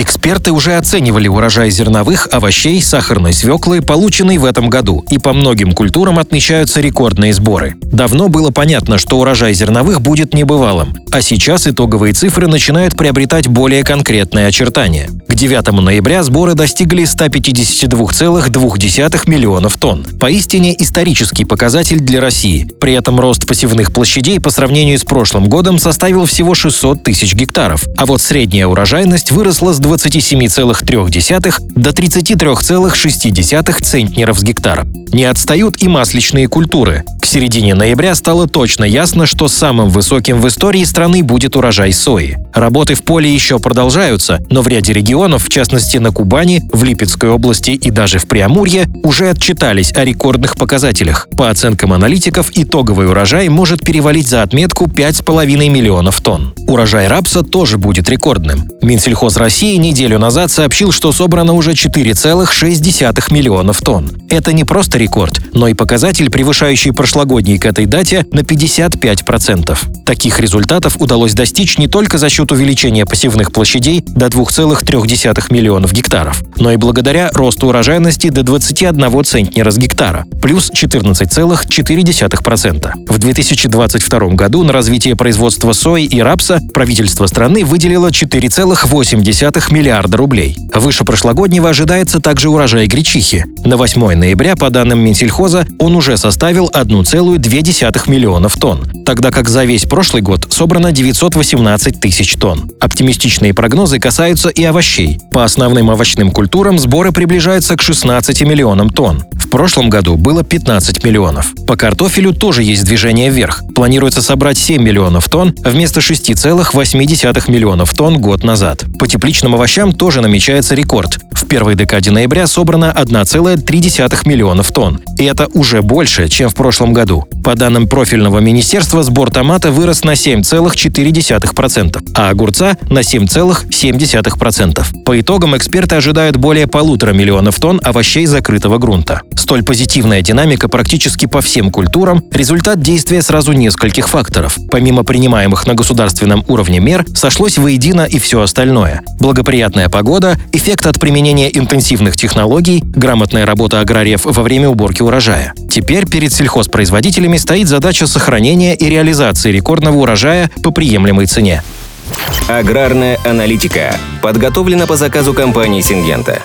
Эксперты уже оценивали урожай зерновых, овощей, сахарной свеклы, полученный в этом году, и по многим культурам отмечаются рекордные сборы. Давно было понятно, что урожай зерновых будет небывалым, а сейчас итоговые цифры начинают приобретать более конкретные очертания. К 9 ноября сборы достигли 152,2 миллионов тонн. Поистине исторический показатель для России. При этом рост посевных площадей по сравнению с прошлым годом составил всего 600 тысяч гектаров, а вот средняя урожайность выросла с 27,3 до 33,6 центнеров с гектара. Не отстают и масличные культуры. К середине ноября стало точно ясно, что самым высоким в истории страны будет урожай сои. Работы в поле еще продолжаются, но в ряде регионов, в частности на Кубани, в Липецкой области и даже в Приамурье, уже отчитались о рекордных показателях. По оценкам аналитиков, итоговый урожай может перевалить за отметку 5,5 миллионов тонн. Урожай рапса тоже будет рекордным. Минсельхоз России неделю назад сообщил, что собрано уже 4,6 миллионов тонн. Это не просто рекорд, но и показатель, превышающий прошлогодний к этой дате на 55%. Таких результатов удалось достичь не только за счет увеличения посевных площадей до 2,3 миллионов гектаров, но и благодаря росту урожайности до 21 центнера с гектара, плюс 14,4%. В 2022 году на развитие производства сои и рапса правительство страны выделило 4,8 миллиарда рублей. Выше прошлогоднего ожидается также урожай гречихи. На 8 ноября, по данным Минсельхоза, он уже составил 1,2 миллионов тонн, тогда как за весь прошлый год собрано 918 тысяч тонн. Оптимистичные прогнозы касаются и овощей. По основным овощным культурам сборы приближаются к 16 миллионам тонн. В прошлом году было 15 миллионов. По картофелю тоже есть движение вверх. Планируется собрать 7 миллионов тонн вместо 6,8 миллионов тонн год назад. По тепличным овощам тоже намечается рекорд. Первой декаде ноября собрано 1,3 миллионов тонн. И это уже больше, чем в прошлом году. По данным профильного министерства, сбор томата вырос на 7,4%, а огурца на 7,7%. По итогам эксперты ожидают более полутора миллионов тонн овощей закрытого грунта. Столь позитивная динамика практически по всем культурам – результат действия сразу нескольких факторов. Помимо принимаемых на государственном уровне мер, сошлось воедино и все остальное. Благоприятная погода, эффект от применения интенсивных технологий, грамотная работа аграриев во время уборки урожая. Теперь перед сельхозпроизводителями стоит задача сохранения и реализации рекордного урожая по приемлемой цене. Аграрная аналитика подготовлена по заказу компании «Сингента».